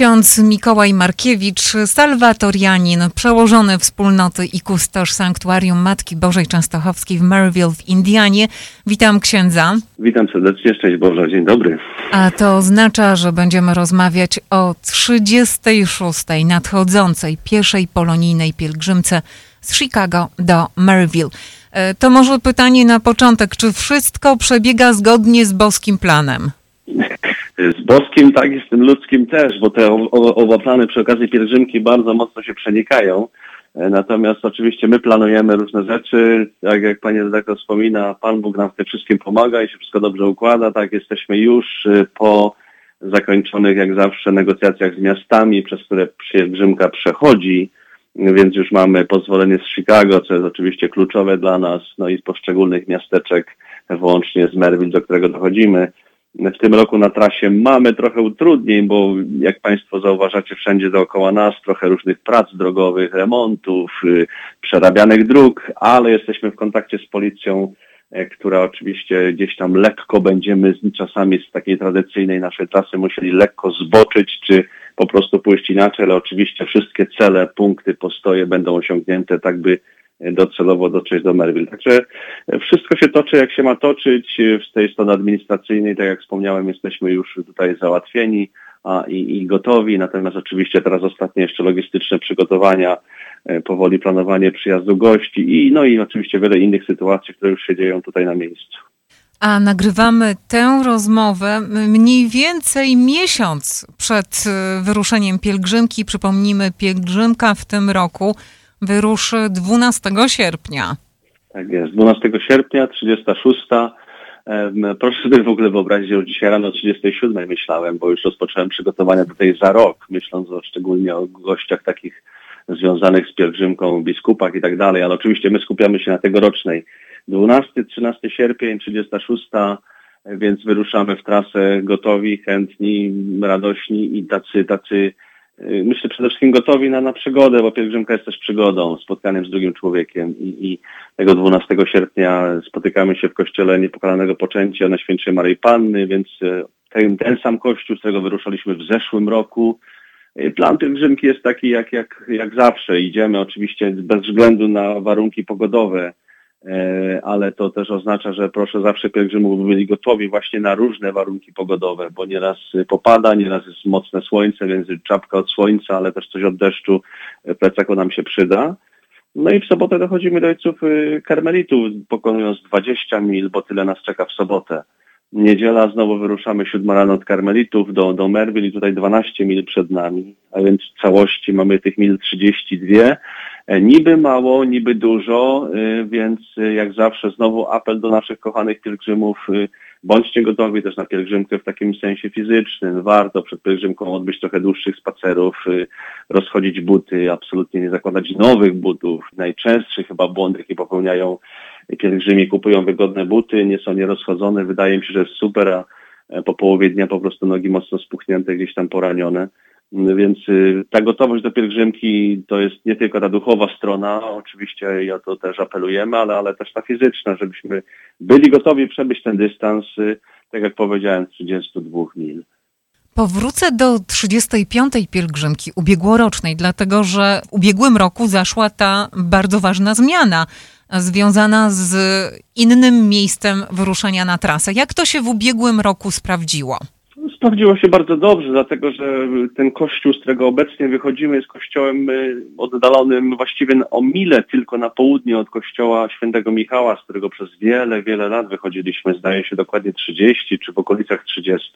Ksiądz Mikołaj Markiewicz, salwatorianin, przełożony wspólnoty i kustosz Sanktuarium Matki Bożej Częstochowskiej w Maryville w Indianie. Witam księdza. Witam serdecznie, szczęść Boże, dzień dobry. A to oznacza, że będziemy rozmawiać o 36. nadchodzącej pieszej polonijnej pielgrzymce z Chicago do Maryville. E, to może pytanie na początek, czy wszystko przebiega zgodnie z boskim planem? Z boskim, tak i z tym ludzkim też, bo te oba plany przy okazji pielgrzymki bardzo mocno się przenikają. E, natomiast oczywiście my planujemy różne rzeczy, tak jak Pani redaktor wspomina, Pan Bóg nam w tym wszystkim pomaga i się wszystko dobrze układa, tak jesteśmy już e, po zakończonych jak zawsze negocjacjach z miastami, przez które pielgrzymka przechodzi, więc już mamy pozwolenie z Chicago, co jest oczywiście kluczowe dla nas, no i z poszczególnych miasteczek, włącznie z Merville, do którego dochodzimy. W tym roku na trasie mamy trochę utrudnień, bo jak Państwo zauważacie wszędzie dookoła nas, trochę różnych prac drogowych, remontów, y, przerabianych dróg, ale jesteśmy w kontakcie z policją, e, która oczywiście gdzieś tam lekko będziemy czasami z takiej tradycyjnej naszej trasy musieli lekko zboczyć, czy po prostu pójść inaczej, ale oczywiście wszystkie cele, punkty, postoje będą osiągnięte tak, by docelowo dotrzeć do Merville. Także wszystko się toczy, jak się ma toczyć. Z tej strony administracyjnej, tak jak wspomniałem, jesteśmy już tutaj załatwieni a, i, i gotowi. Natomiast oczywiście teraz ostatnie jeszcze logistyczne przygotowania, e, powoli planowanie przyjazdu gości i no i oczywiście wiele innych sytuacji, które już się dzieją tutaj na miejscu. A nagrywamy tę rozmowę mniej więcej miesiąc przed e, wyruszeniem pielgrzymki. Przypomnijmy, pielgrzymka w tym roku wyruszy 12 sierpnia. Tak jest, 12 sierpnia, 36. Proszę sobie w ogóle wyobrazić, że dzisiaj rano o 37 myślałem, bo już rozpocząłem przygotowania tutaj za rok, myśląc o, szczególnie o gościach takich związanych z pielgrzymką, biskupach i tak dalej, ale oczywiście my skupiamy się na tegorocznej. 12, 13 sierpień, 36, więc wyruszamy w trasę gotowi, chętni, radośni i tacy, tacy myślę przede wszystkim gotowi na, na przygodę, bo pielgrzymka jest też przygodą, spotkaniem z drugim człowiekiem i, i tego 12 sierpnia spotykamy się w kościele Niepokalanego Poczęcia na Świętej Maryi Panny, więc y, ten, ten sam kościół, z którego wyruszaliśmy w zeszłym roku. Y, plan pielgrzymki jest taki jak, jak, jak zawsze. Idziemy oczywiście bez względu na warunki pogodowe, E, ale to też oznacza, że proszę zawsze pielgrzymów byli gotowi właśnie na różne warunki pogodowe, bo nieraz popada, nieraz jest mocne słońce, więc czapka od słońca, ale też coś od deszczu w plecaku nam się przyda. No i w sobotę dochodzimy do ojców y, karmelitów, pokonując 20 mil, bo tyle nas czeka w sobotę. Niedziela znowu wyruszamy 7 rano od karmelitów do, do Merville i tutaj 12 mil przed nami, a więc w całości mamy tych mil 32 E, niby mało, niby dużo, e, więc e, jak zawsze znowu apel do naszych kochanych pielgrzymów, bądźcie gotowi też na pielgrzymkę w takim sensie fizycznym. Warto przed pielgrzymką odbyć trochę dłuższych spacerów, rozchodzić buty, absolutnie nie zakładać nowych butów. Najczęstszy chyba błąd, jaki popełniają pielgrzymi, kupują wygodne buty, nie są nierozchodzone. Wydaje mi się, że jest super, a po połowie dnia po prostu nogi mocno spuchnięte, gdzieś tam poranione. Więc y, ta gotowość do pielgrzymki to jest nie tylko ta duchowa strona, oczywiście o to też apelujemy, ale, ale też ta fizyczna, żebyśmy byli gotowi przebyć ten dystans, y, tak jak powiedziałem, 32 mil. Powrócę do 35. pielgrzymki ubiegłorocznej, dlatego że w ubiegłym roku zaszła ta bardzo ważna zmiana związana z innym miejscem wyruszenia na trasę. Jak to się w ubiegłym roku sprawdziło? Sprawdziło się bardzo dobrze, dlatego że ten kościół, z którego obecnie wychodzimy, jest kościołem y, oddalonym właściwie o mile tylko na południe od kościoła świętego Michała, z którego przez wiele, wiele lat wychodziliśmy, zdaje się dokładnie 30 czy w okolicach 30.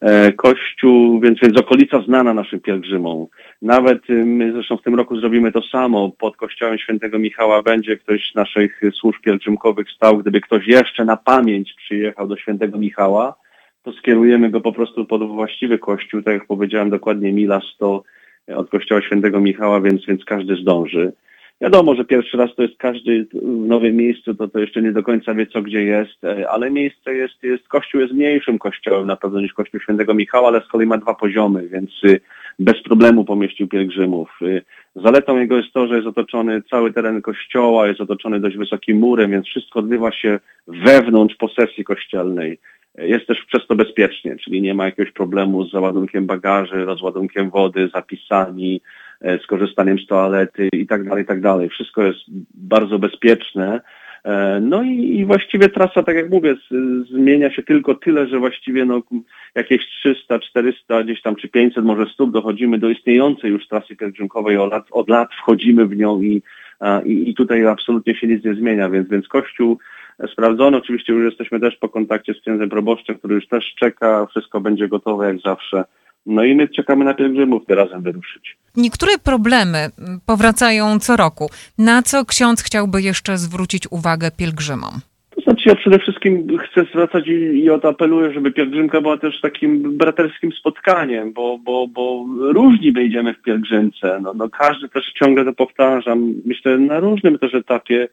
E, kościół, więc, więc okolica znana naszym pielgrzymom. Nawet y, my zresztą w tym roku zrobimy to samo. Pod kościołem świętego Michała będzie ktoś z naszych służb pielgrzymkowych stał, gdyby ktoś jeszcze na pamięć przyjechał do świętego Michała to skierujemy go po prostu pod właściwy kościół, tak jak powiedziałem, dokładnie mila 100 od kościoła świętego Michała, więc, więc każdy zdąży. Wiadomo, że pierwszy raz to jest każdy w nowym miejscu, to, to jeszcze nie do końca wie, co gdzie jest, e, ale miejsce jest, jest, kościół jest mniejszym kościołem na pewno niż kościół świętego Michała, ale z kolei ma dwa poziomy, więc y, bez problemu pomieścił pielgrzymów. Y, zaletą jego jest to, że jest otoczony cały teren kościoła, jest otoczony dość wysokim murem, więc wszystko odbywa się wewnątrz posesji kościelnej. Jest też przez to bezpiecznie, czyli nie ma jakiegoś problemu z załadunkiem bagaży, rozładunkiem wody, zapisami, e, z korzystaniem z toalety i tak dalej, i tak dalej. Wszystko jest bardzo bezpieczne. E, no i, i, właściwie trasa, tak jak mówię, z, zmienia się tylko tyle, że właściwie no, jakieś 300, 400, gdzieś tam czy 500, może 100 dochodzimy do istniejącej już trasy pielgrzymkowej, od lat, od lat wchodzimy w nią i, i, i tutaj absolutnie się nic nie zmienia, więc, więc Kościół sprawdzony. Oczywiście już jesteśmy też po kontakcie z księdzem proboszczem, który już też czeka, wszystko będzie gotowe jak zawsze. No i my czekamy na pielgrzymów, by razem wyruszyć. Niektóre problemy powracają co roku. Na co ksiądz chciałby jeszcze zwrócić uwagę pielgrzymom? To znaczy ja przede wszystkim chcę zwracać i, i apeluję, żeby pielgrzymka była też takim braterskim spotkaniem, bo, bo, bo różni my idziemy w pielgrzymce. No, no każdy też ciągle to powtarzam. Myślę na różnym też etapie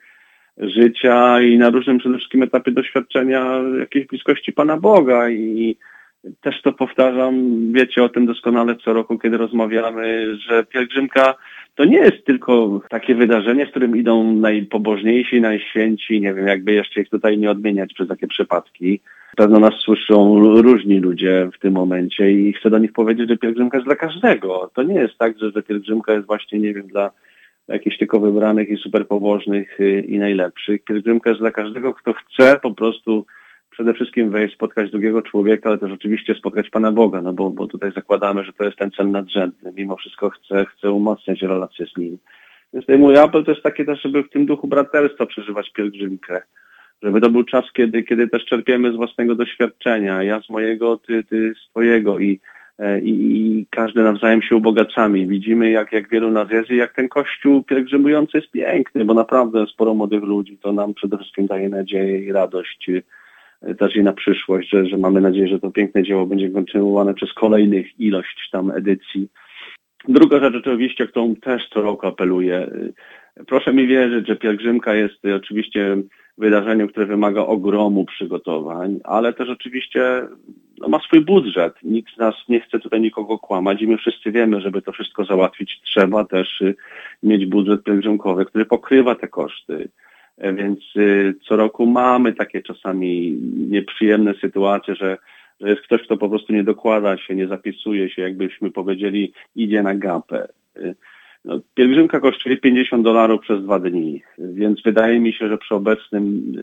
życia i na różnym przede wszystkim etapie doświadczenia jakiejś bliskości Pana Boga i też to powtarzam, wiecie o tym doskonale co roku, kiedy rozmawiamy, że pielgrzymka to nie jest tylko takie wydarzenie, w którym idą najpobożniejsi, najświęci, nie wiem, jakby jeszcze ich tutaj nie odmieniać przez takie przypadki. Pewno nas słyszą różni ludzie w tym momencie i chcę do nich powiedzieć, że pielgrzymka jest dla każdego. To nie jest tak, że, że pielgrzymka jest właśnie, nie wiem, dla jakichś tylko wybranych i super pobożnych y, i najlepszych. Pielgrzymka jest dla każdego, kto chce po prostu przede wszystkim wejść, spotkać drugiego człowieka, ale też oczywiście spotkać Pana Boga, no bo, bo tutaj zakładamy, że to jest ten cel nadrzędny. Mimo wszystko chcę, chcę umacniać relacje z Nim. Więc tutaj mój apel to jest taki też, żeby w tym duchu braterstwa przeżywać pielgrzymkę. Żeby to był czas, kiedy, kiedy też czerpiemy z własnego doświadczenia. Ja z mojego, ty, ty z twojego i E, i, każdy nawzajem się ubogacamy. Widzimy, jak, jak wielu nas jest i jak ten kościół pielgrzymujący jest piękny, bo naprawdę sporo młodych ludzi to nam przede wszystkim daje nadzieję i radość e, też i na przyszłość, że, że mamy nadzieję, że to piękne dzieło będzie kontynuowane przez kolejnych ilość tam edycji. Druga rzecz oczywiście, którą też co roku apeluję. Proszę mi wierzyć, że pielgrzymka jest oczywiście wydarzeniem, które wymaga ogromu przygotowań, ale też oczywiście no, ma swój budżet. Nikt z nas nie chce tutaj nikogo kłamać i my wszyscy wiemy, żeby to wszystko załatwić, trzeba też y, mieć budżet pielgrzymkowy, który pokrywa te koszty. E, więc y, co roku mamy takie czasami nieprzyjemne sytuacje, że, że jest ktoś, kto po prostu nie dokłada się, nie zapisuje się, jakbyśmy powiedzieli, idzie na gapę. No, pielgrzymka kosztuje 50 dolarów przez dwa dni, więc wydaje mi się, że przy obecnym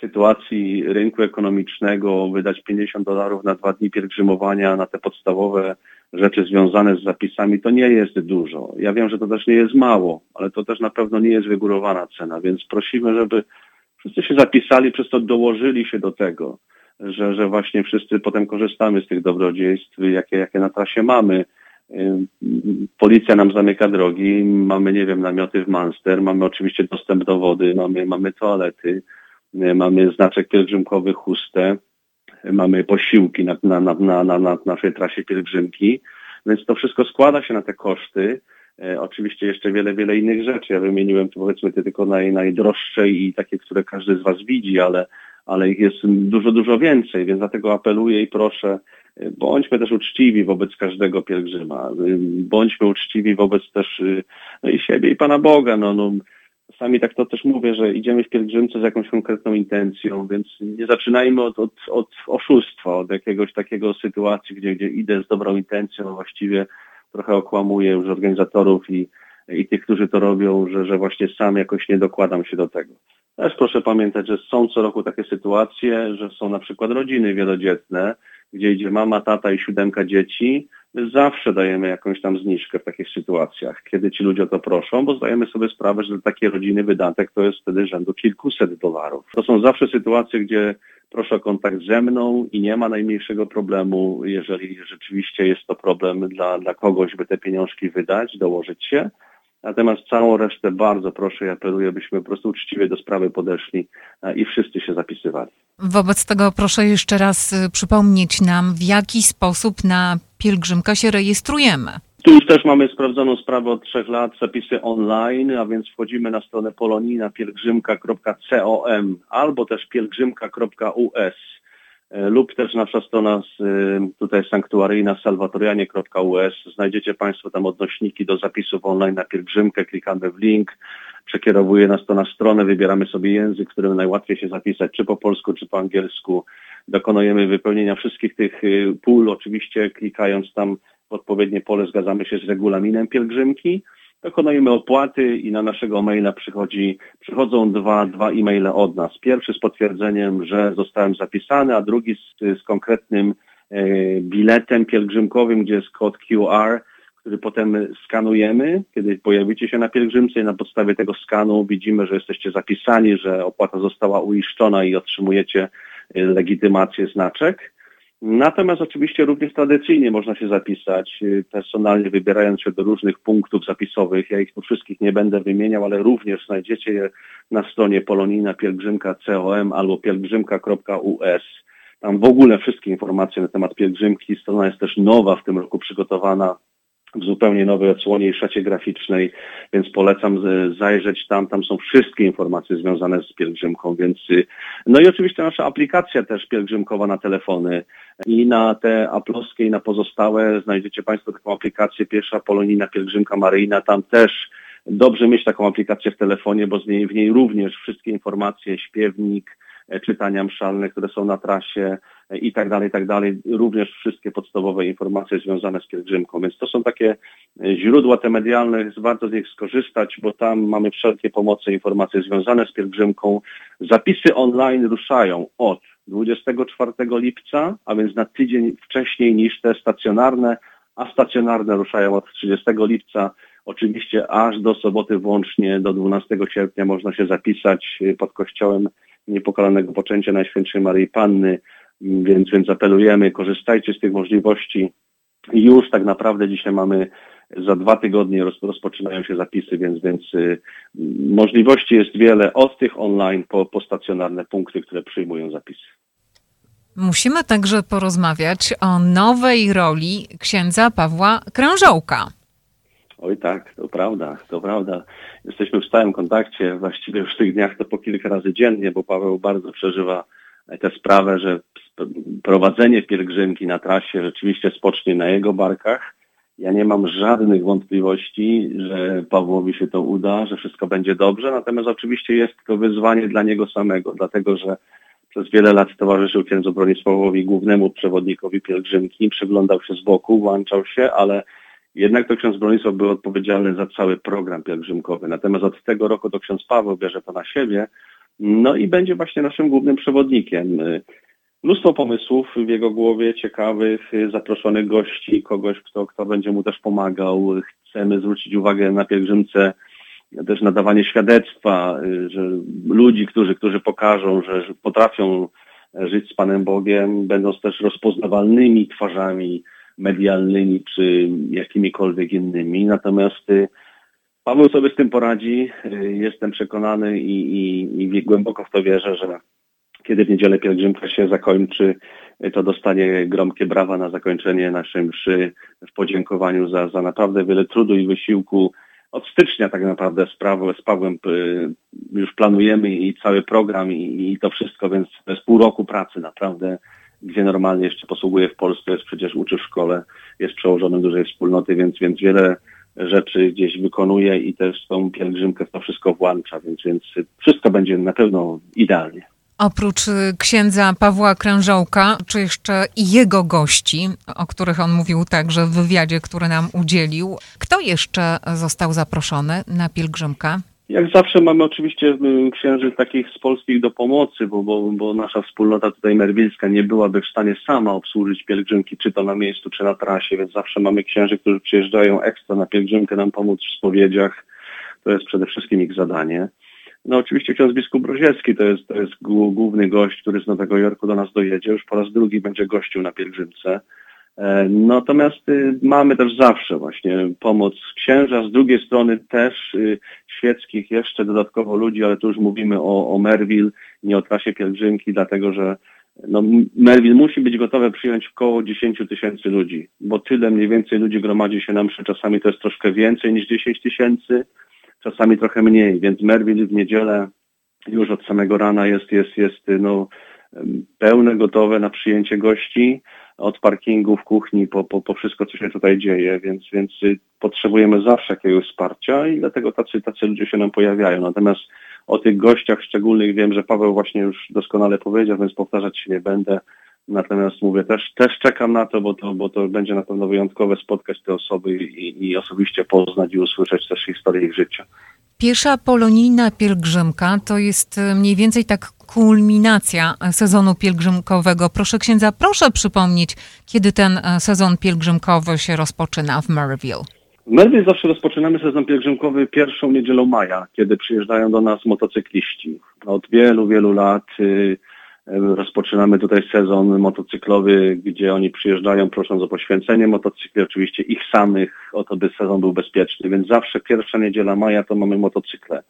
sytuacji rynku ekonomicznego wydać 50 dolarów na dwa dni pielgrzymowania na te podstawowe rzeczy związane z zapisami, to nie jest dużo. Ja wiem, że to też nie jest mało, ale to też na pewno nie jest wygórowana cena, więc prosimy, żeby wszyscy się zapisali, przez to dołożyli się do tego, że, że właśnie wszyscy potem korzystamy z tych dobrodziejstw, jakie, jakie na trasie mamy. Policja nam zamyka drogi, mamy, nie wiem, namioty w Manster, mamy oczywiście dostęp do wody, mamy, mamy toalety, mamy znaczek pielgrzymkowy chustę, mamy posiłki na, na, na, na, na naszej trasie pielgrzymki, więc to wszystko składa się na te koszty. E, oczywiście jeszcze wiele, wiele innych rzeczy. Ja wymieniłem tu powiedzmy te tylko naj, najdroższe i takie, które każdy z Was widzi, ale, ale ich jest dużo, dużo więcej, więc dlatego apeluję i proszę, e, bądźmy też uczciwi wobec każdego pielgrzyma. E, bądźmy uczciwi wobec też no i siebie i Pana Boga. No, no, Czasami tak to też mówię, że idziemy w pielgrzymce z jakąś konkretną intencją, więc nie zaczynajmy od, od, od oszustwa, od jakiegoś takiego sytuacji, gdzie, gdzie idę z dobrą intencją, a właściwie trochę okłamuję już organizatorów i, i tych, którzy to robią, że, że właśnie sam jakoś nie dokładam się do tego. Też proszę pamiętać, że są co roku takie sytuacje, że są na przykład rodziny wielodzietne, gdzie idzie mama, tata i siódemka dzieci, My zawsze dajemy jakąś tam zniżkę w takich sytuacjach, kiedy ci ludzie o to proszą, bo zdajemy sobie sprawę, że dla takiej rodziny wydatek to jest wtedy rzędu kilkuset dolarów. To są zawsze sytuacje, gdzie proszę o kontakt ze mną i nie ma najmniejszego problemu, jeżeli rzeczywiście jest to problem dla, dla kogoś, by te pieniążki wydać, dołożyć się. Natomiast całą resztę bardzo proszę i apeluję, byśmy po prostu uczciwie do sprawy podeszli e, i wszyscy się zapisywali. Wobec tego proszę jeszcze raz y, przypomnieć nam, w jaki sposób na pielgrzymkę się rejestrujemy. Tu już też mamy sprawdzoną sprawę od trzech lat, zapisy online, a więc wchodzimy na stronę polonina pielgrzymka.com albo też pielgrzymka.us lub też nasza strona z, y, tutaj sanktuaryjna salwatorianie.us. Znajdziecie Państwo tam odnośniki do zapisów online na pielgrzymkę, klikamy w link, przekierowuje nas to na stronę, wybieramy sobie język, w którym najłatwiej się zapisać, czy po polsku, czy po angielsku. Dokonujemy wypełnienia wszystkich tych y, pól, oczywiście klikając tam w odpowiednie pole zgadzamy się z regulaminem pielgrzymki dokonujemy opłaty i na naszego maila przychodzi, przychodzą dwa, dwa e-maile od nas. Pierwszy z potwierdzeniem, że zostałem zapisany, a drugi z, z konkretnym e, biletem pielgrzymkowym, gdzie jest kod QR, który potem skanujemy, kiedy pojawicie się na pielgrzymce i na podstawie tego skanu widzimy, że jesteście zapisani, że opłata została uiszczona i otrzymujecie e, legitymację, znaczek. Natomiast oczywiście również tradycyjnie można się zapisać, y, personalnie wybierając się do różnych punktów zapisowych. Ja ich tu wszystkich nie będę wymieniał, ale również znajdziecie je na stronie polonina pielgrzymka.com albo pielgrzymka.us. Tam w ogóle wszystkie informacje na temat pielgrzymki. Strona jest też nowa w tym roku przygotowana w zupełnie nowej odsłonie i szacie graficznej, więc polecam zajrzeć tam. Tam są wszystkie informacje związane z pielgrzymką, więc no i oczywiście nasza aplikacja też pielgrzymkowa na telefony i na te aploskie i na pozostałe znajdziecie Państwo taką aplikację Pierwsza Polonijna Pielgrzymka Maryjna. Tam też dobrze mieć taką aplikację w telefonie, bo z niej, w niej również wszystkie informacje, śpiewnik, E, czytania mszalne, które są na trasie e, i tak dalej, i tak dalej. Również wszystkie podstawowe informacje związane z pielgrzymką. Więc to są takie e, źródła te medialne, warto z nich skorzystać, bo tam mamy wszelkie pomocy, informacje związane z pielgrzymką. Zapisy online ruszają od 24 lipca, a więc na tydzień wcześniej niż te stacjonarne, a stacjonarne ruszają od 30 lipca. Oczywiście aż do soboty włącznie do 12 sierpnia można się zapisać pod kościołem niepokalanego poczęcia Najświętszej Maryi Panny, więc, więc apelujemy, korzystajcie z tych możliwości. Już tak naprawdę dzisiaj mamy za dwa tygodnie roz, rozpoczynają się zapisy, więc, więc y, możliwości jest wiele od tych online po, po stacjonarne punkty, które przyjmują zapisy. Musimy także porozmawiać o nowej roli księdza Pawła Krężołka. Oj tak, to prawda, to prawda. Jesteśmy w stałym kontakcie, właściwie już w tych dniach to po kilka razy dziennie, bo Paweł bardzo przeżywa tę sprawę, że prowadzenie pielgrzymki na trasie rzeczywiście spocznie na jego barkach. Ja nie mam żadnych wątpliwości, że Pawłowi się to uda, że wszystko będzie dobrze, natomiast oczywiście jest to wyzwanie dla niego samego, dlatego że przez wiele lat towarzyszył księdzu Bronisławowi, głównemu przewodnikowi pielgrzymki, przyglądał się z boku, włączał się, ale jednak to ksiądz Bronisław był odpowiedzialny za cały program pielgrzymkowy. Natomiast od tego roku to ksiądz Paweł bierze to na siebie, no i będzie właśnie naszym głównym przewodnikiem. Mnóstwo pomysłów w jego głowie, ciekawych, zaproszonych gości, kogoś, kto, kto będzie mu też pomagał. Chcemy zwrócić uwagę na pielgrzymce też nadawanie świadectwa, że ludzi, którzy, którzy pokażą, że potrafią żyć z Panem Bogiem, będąc też rozpoznawalnymi twarzami medialnymi czy jakimikolwiek innymi. Natomiast y, Paweł sobie z tym poradzi. Y, jestem przekonany i, i, i głęboko w to wierzę, że kiedy w niedzielę pielgrzymka się zakończy, y, to dostanie gromkie brawa na zakończenie naszej mszy w podziękowaniu za, za naprawdę wiele trudu i wysiłku. Od stycznia tak naprawdę z, Pawłem, z Pawłem już planujemy i cały program i, i to wszystko, więc to jest pół roku pracy naprawdę gdzie normalnie jeszcze posługuje w Polsce, jest przecież uczy w szkole, jest przełożonym dużej wspólnoty, więc, więc wiele rzeczy gdzieś wykonuje i też tą pielgrzymkę to wszystko włącza, więc, więc wszystko będzie na pewno idealnie. Oprócz y, księdza Pawła Krężołka, czy jeszcze jego gości, o których on mówił także w wywiadzie, który nam udzielił, kto jeszcze został zaproszony na pielgrzymkę? Jak zawsze mamy oczywiście y, księży takich z polskich do pomocy, bo, bo, bo nasza wspólnota tutaj merwilska nie byłaby w stanie sama obsłużyć pielgrzymki, czy to na miejscu, czy na trasie, więc zawsze mamy księży, którzy przyjeżdżają ekstra na pielgrzymkę nam pomóc w spowiedziach. To jest przede wszystkim ich zadanie. No oczywiście ksiądz biskup Broziecki to jest, to jest główny gość, który z Nowego Jorku do nas dojedzie. Już po raz drugi będzie gościł na pielgrzymce. E, natomiast y, mamy też zawsze właśnie pomoc księża, z drugiej strony też y, świeckich jeszcze dodatkowo ludzi, ale tu już mówimy o, o Merville, nie o trasie pielgrzymki, dlatego że no, Merville musi być gotowe przyjąć około 10 tysięcy ludzi, bo tyle mniej więcej ludzi gromadzi się na mszy, czasami to jest troszkę więcej niż 10 tysięcy, czasami trochę mniej, więc Merville w niedzielę już od samego rana jest, jest, jest no, pełne, gotowe na przyjęcie gości. Od parkingów, kuchni, po, po, po wszystko, co się tutaj dzieje, więc, więc potrzebujemy zawsze jakiegoś wsparcia i dlatego tacy, tacy ludzie się nam pojawiają. Natomiast o tych gościach szczególnych wiem, że Paweł właśnie już doskonale powiedział, więc powtarzać się nie będę. Natomiast mówię, też, też czekam na to, bo to, bo to będzie na pewno wyjątkowe spotkać te osoby i, i osobiście poznać i usłyszeć też historię ich życia. Pierwsza polonijna pielgrzymka to jest e, mniej więcej tak kulminacja sezonu pielgrzymkowego. Proszę księdza, proszę przypomnieć, kiedy ten e, sezon pielgrzymkowy się rozpoczyna w Maryville. W Maryville zawsze rozpoczynamy sezon pielgrzymkowy pierwszą niedzielą maja, kiedy przyjeżdżają do nas motocykliści. Od wielu, wielu lat y, Rozpoczynamy tutaj sezon motocyklowy, gdzie oni przyjeżdżają prosząc o poświęcenie motocykli, oczywiście ich samych, o to by sezon był bezpieczny, więc zawsze pierwsza niedziela maja to mamy motocykle.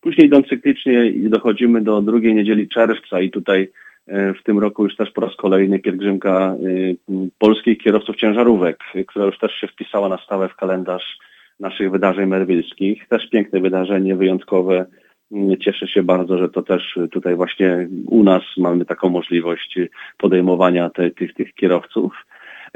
Później idąc cyklicznie dochodzimy do drugiej niedzieli czerwca i tutaj e, w tym roku już też po raz kolejny pielgrzymka e, polskich kierowców ciężarówek, która już też się wpisała na stałe w kalendarz naszych wydarzeń merwilskich. Też piękne wydarzenie, wyjątkowe, Cieszę się bardzo, że to też tutaj właśnie u nas mamy taką możliwość podejmowania te, tych, tych kierowców.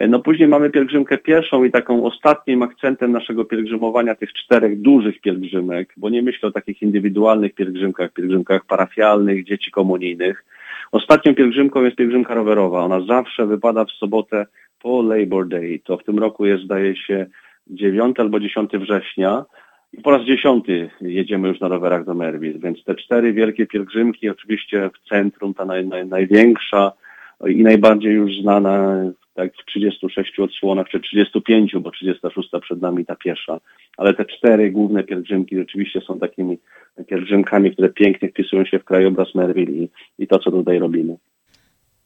No później mamy pielgrzymkę pierwszą i taką ostatnim akcentem naszego pielgrzymowania tych czterech dużych pielgrzymek, bo nie myślę o takich indywidualnych pielgrzymkach, pielgrzymkach parafialnych, dzieci komunijnych. Ostatnią pielgrzymką jest pielgrzymka rowerowa. Ona zawsze wypada w sobotę po Labor Day. To w tym roku jest, zdaje się, 9 albo 10 września. I po raz dziesiąty jedziemy już na rowerach do Merwil, więc te cztery wielkie pielgrzymki, oczywiście w centrum, ta naj, naj, największa i najbardziej już znana tak w 36 odsłonach, czy 35, bo 36 przed nami ta pierwsza. Ale te cztery główne pielgrzymki rzeczywiście są takimi pielgrzymkami, które pięknie wpisują się w krajobraz Merwil i, i to, co tutaj robimy.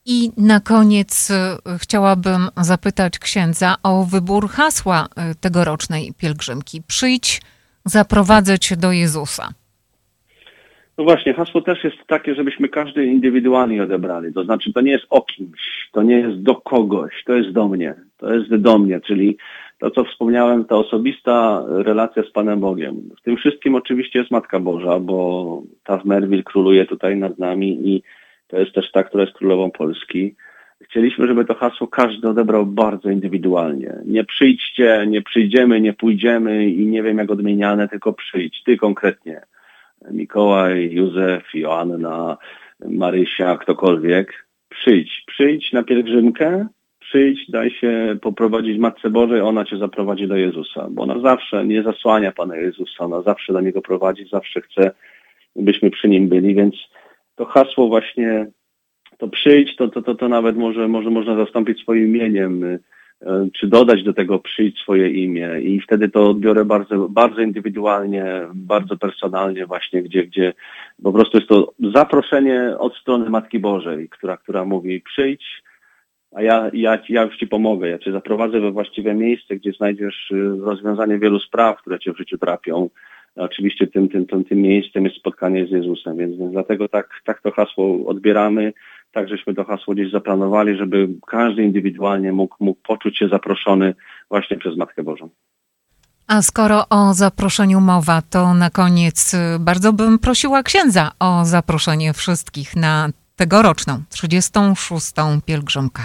I na koniec e, chciałabym zapytać księdza o wybór hasła e, tegorocznej pielgrzymki. Przyjdź zaprowadzę cię do Jezusa? No właśnie, hasło też jest takie, żebyśmy każdy indywidualnie odebrali. To znaczy, to nie jest o kimś, to nie jest do kogoś, to jest do mnie, to jest do mnie, czyli to, co wspomniałem, ta osobista relacja z Panem Bogiem. W tym wszystkim oczywiście jest Matka Boża, bo ta w Merwil króluje tutaj nad nami i to jest też ta, która jest królową Polski. Chcieliśmy, żeby to hasło każdy odebrał bardzo indywidualnie. Nie przyjdźcie, nie przyjdziemy, nie pójdziemy i nie wiem jak odmieniane, tylko przyjdź, ty konkretnie. Mikołaj, Józef, Joanna, Marysia, ktokolwiek. Przyjdź, przyjdź na pielgrzymkę, przyjdź, daj się poprowadzić Matce Bożej, ona cię zaprowadzi do Jezusa, bo ona zawsze nie zasłania Pana Jezusa, ona zawsze do Niego prowadzi, zawsze chce, byśmy przy Nim byli, więc to hasło właśnie to przyjdź, to, to, to, to nawet może, może można zastąpić swoim imieniem, y, y, czy dodać do tego przyjdź swoje imię. I wtedy to odbiorę bardzo, bardzo indywidualnie, bardzo personalnie właśnie, gdzie, gdzie po prostu jest to zaproszenie od strony Matki Bożej, która, która mówi przyjdź, a ja, ja, ja już Ci pomogę, ja Cię zaprowadzę we właściwe miejsce, gdzie znajdziesz y, rozwiązanie wielu spraw, które Cię w życiu trapią. Oczywiście tym, tym, tym, tym miejscem jest spotkanie z Jezusem, więc, więc dlatego tak, tak to hasło odbieramy tak żeśmy to hasło gdzieś zaplanowali, żeby każdy indywidualnie mógł, mógł poczuć się zaproszony właśnie przez Matkę Bożą. A skoro o zaproszeniu mowa, to na koniec y, bardzo bym prosiła księdza o zaproszenie wszystkich na tegoroczną 36. pielgrzymkę.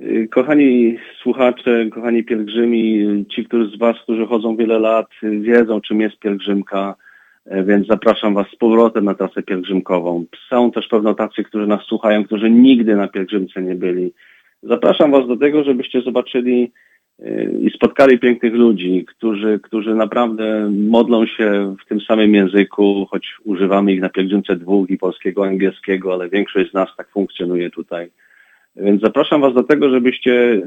Y, kochani słuchacze, kochani pielgrzymi, ci którzy z Was, którzy chodzą wiele lat, wiedzą czym jest pielgrzymka. E, więc zapraszam Was z powrotem na trasę pielgrzymkową. Są też pewno tacy, którzy nas słuchają, którzy nigdy na pielgrzymce nie byli. Zapraszam Was do tego, żebyście zobaczyli e, i spotkali pięknych ludzi, którzy, którzy naprawdę modlą się w tym samym języku, choć używamy ich na pielgrzymce dwóch i polskiego, angielskiego, ale większość z nas tak funkcjonuje tutaj. Więc zapraszam Was do tego, żebyście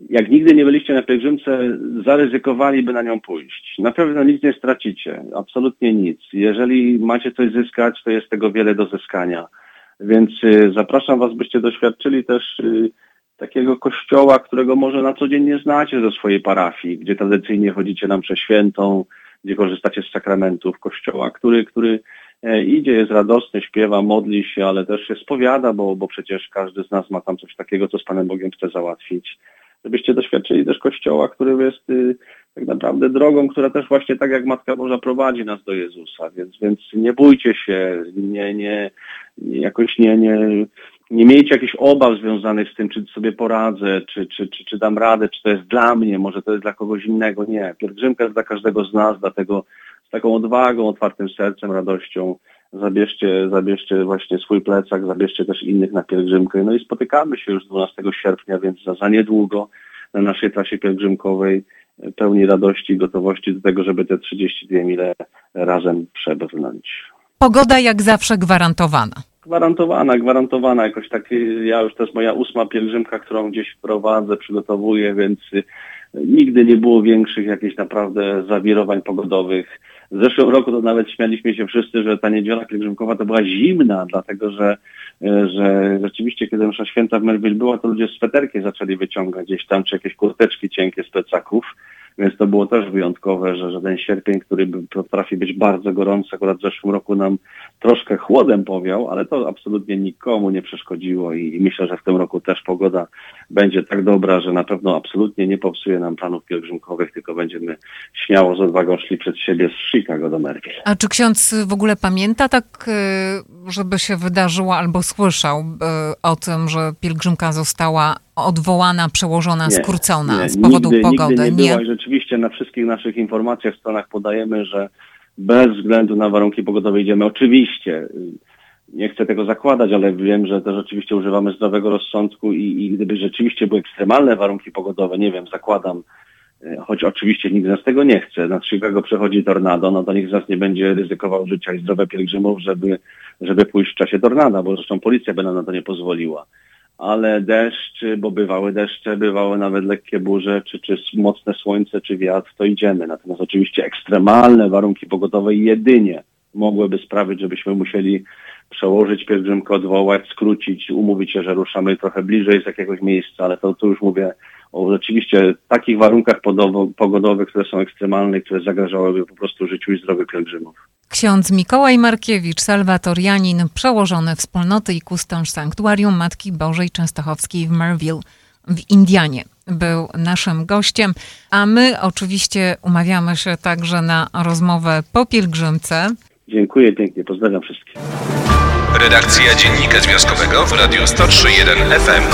jak nigdy nie byliście na pielgrzymce, zaryzykowaliby na nią pójść. Na pewno nic nie stracicie, absolutnie nic. Jeżeli macie coś zyskać, to jest tego wiele do zyskania. Więc y, zapraszam Was, byście doświadczyli też y, takiego kościoła, którego może na co dzień nie znacie ze swojej parafii, gdzie tradycyjnie chodzicie nam przez świętą, gdzie korzystacie z sakramentów kościoła, który, który e, idzie, jest radosny, śpiewa, modli się, ale też się spowiada, bo, bo przecież każdy z nas ma tam coś takiego, co z Panem Bogiem chce załatwić żebyście doświadczyli też Kościoła, który jest y, tak naprawdę drogą, która też właśnie tak jak Matka Boża prowadzi nas do Jezusa, więc, więc nie bójcie się, nie, nie, jakoś nie, nie nie miejcie jakichś obaw związanych z tym, czy sobie poradzę, czy, czy, czy, czy dam radę, czy to jest dla mnie, może to jest dla kogoś innego. Nie. Pielgrzymka jest dla każdego z nas, dlatego z taką odwagą, otwartym sercem, radością zabierzcie, zabierzcie właśnie swój plecak, zabierzcie też innych na pielgrzymkę. No i spotykamy się już 12 sierpnia, więc za, za niedługo na naszej trasie pielgrzymkowej pełni radości i gotowości do tego, żeby te 32 mile razem przebrnąć. Pogoda jak zawsze gwarantowana. Gwarantowana, gwarantowana. Jakoś tak, ja już to jest moja ósma pielgrzymka, którą gdzieś prowadzę, przygotowuję, więc nigdy nie było większych jakichś naprawdę zawirowań pogodowych. W zeszłym roku to nawet śmialiśmy się wszyscy, że ta niedziela pielgrzymkowa to była zimna, dlatego że, że rzeczywiście kiedy msza święta w Melville była, to ludzie sweterki zaczęli wyciągać gdzieś tam, czy jakieś kurteczki cienkie z plecaków. Więc to było też wyjątkowe, że, że ten sierpień, który potrafi być bardzo gorący, akurat w zeszłym roku nam troszkę chłodem powiał, ale to absolutnie nikomu nie przeszkodziło i, i myślę, że w tym roku też pogoda będzie tak dobra, że na pewno absolutnie nie popsuje nam planów pielgrzymkowych, tylko będziemy śmiało z odwagą szli przed siebie z Chicago do Merville. A czy ksiądz w ogóle pamięta tak, y, żeby się wydarzyło albo słyszał y, o tym, że pielgrzymka została odwołana, przełożona, nie, skrócona nie, z powodu nigdy, pogody? Nigdy nie, nie? I rzeczywiście na wszystkich naszych informacjach w stronach podajemy, że bez względu na warunki pogodowe idziemy. Oczywiście, y, nie chcę tego zakładać, ale wiem, że też oczywiście używamy zdrowego rozsądku i, i gdyby rzeczywiście były ekstremalne warunki pogodowe, nie wiem, zakładam, y, choć oczywiście nikt z nas tego nie chce, nad Chicago przechodzi tornado, no to nikt z nas nie będzie ryzykował życia i zdrowia pielgrzymów, żeby, żeby pójść w czasie tornada, bo zresztą policja by nam na to nie pozwoliła ale deszcz, bo bywały deszcze, bywały nawet lekkie burze, czy, czy mocne słońce, czy wiatr, to idziemy. Natomiast oczywiście ekstremalne warunki pogodowe jedynie mogłyby sprawić, żebyśmy musieli przełożyć pielgrzymkę, odwołać, skrócić, umówić się, że ruszamy trochę bliżej z jakiegoś miejsca, ale to tu już mówię o rzeczywiście takich warunkach pogodowych, które są ekstremalne, które zagrażałyby po prostu życiu i zdrowiu pielgrzymów. Ksiądz Mikołaj Markiewicz, salwatorianin, przełożony wspólnoty i kustosz Sanktuarium Matki Bożej Częstochowskiej w Merville w Indianie był naszym gościem, a my oczywiście umawiamy się także na rozmowę po pielgrzymce. Dziękuję pięknie, pozdrawiam wszystkich. Redakcja Dziennika Związkowego w Radiu 103.1 FM.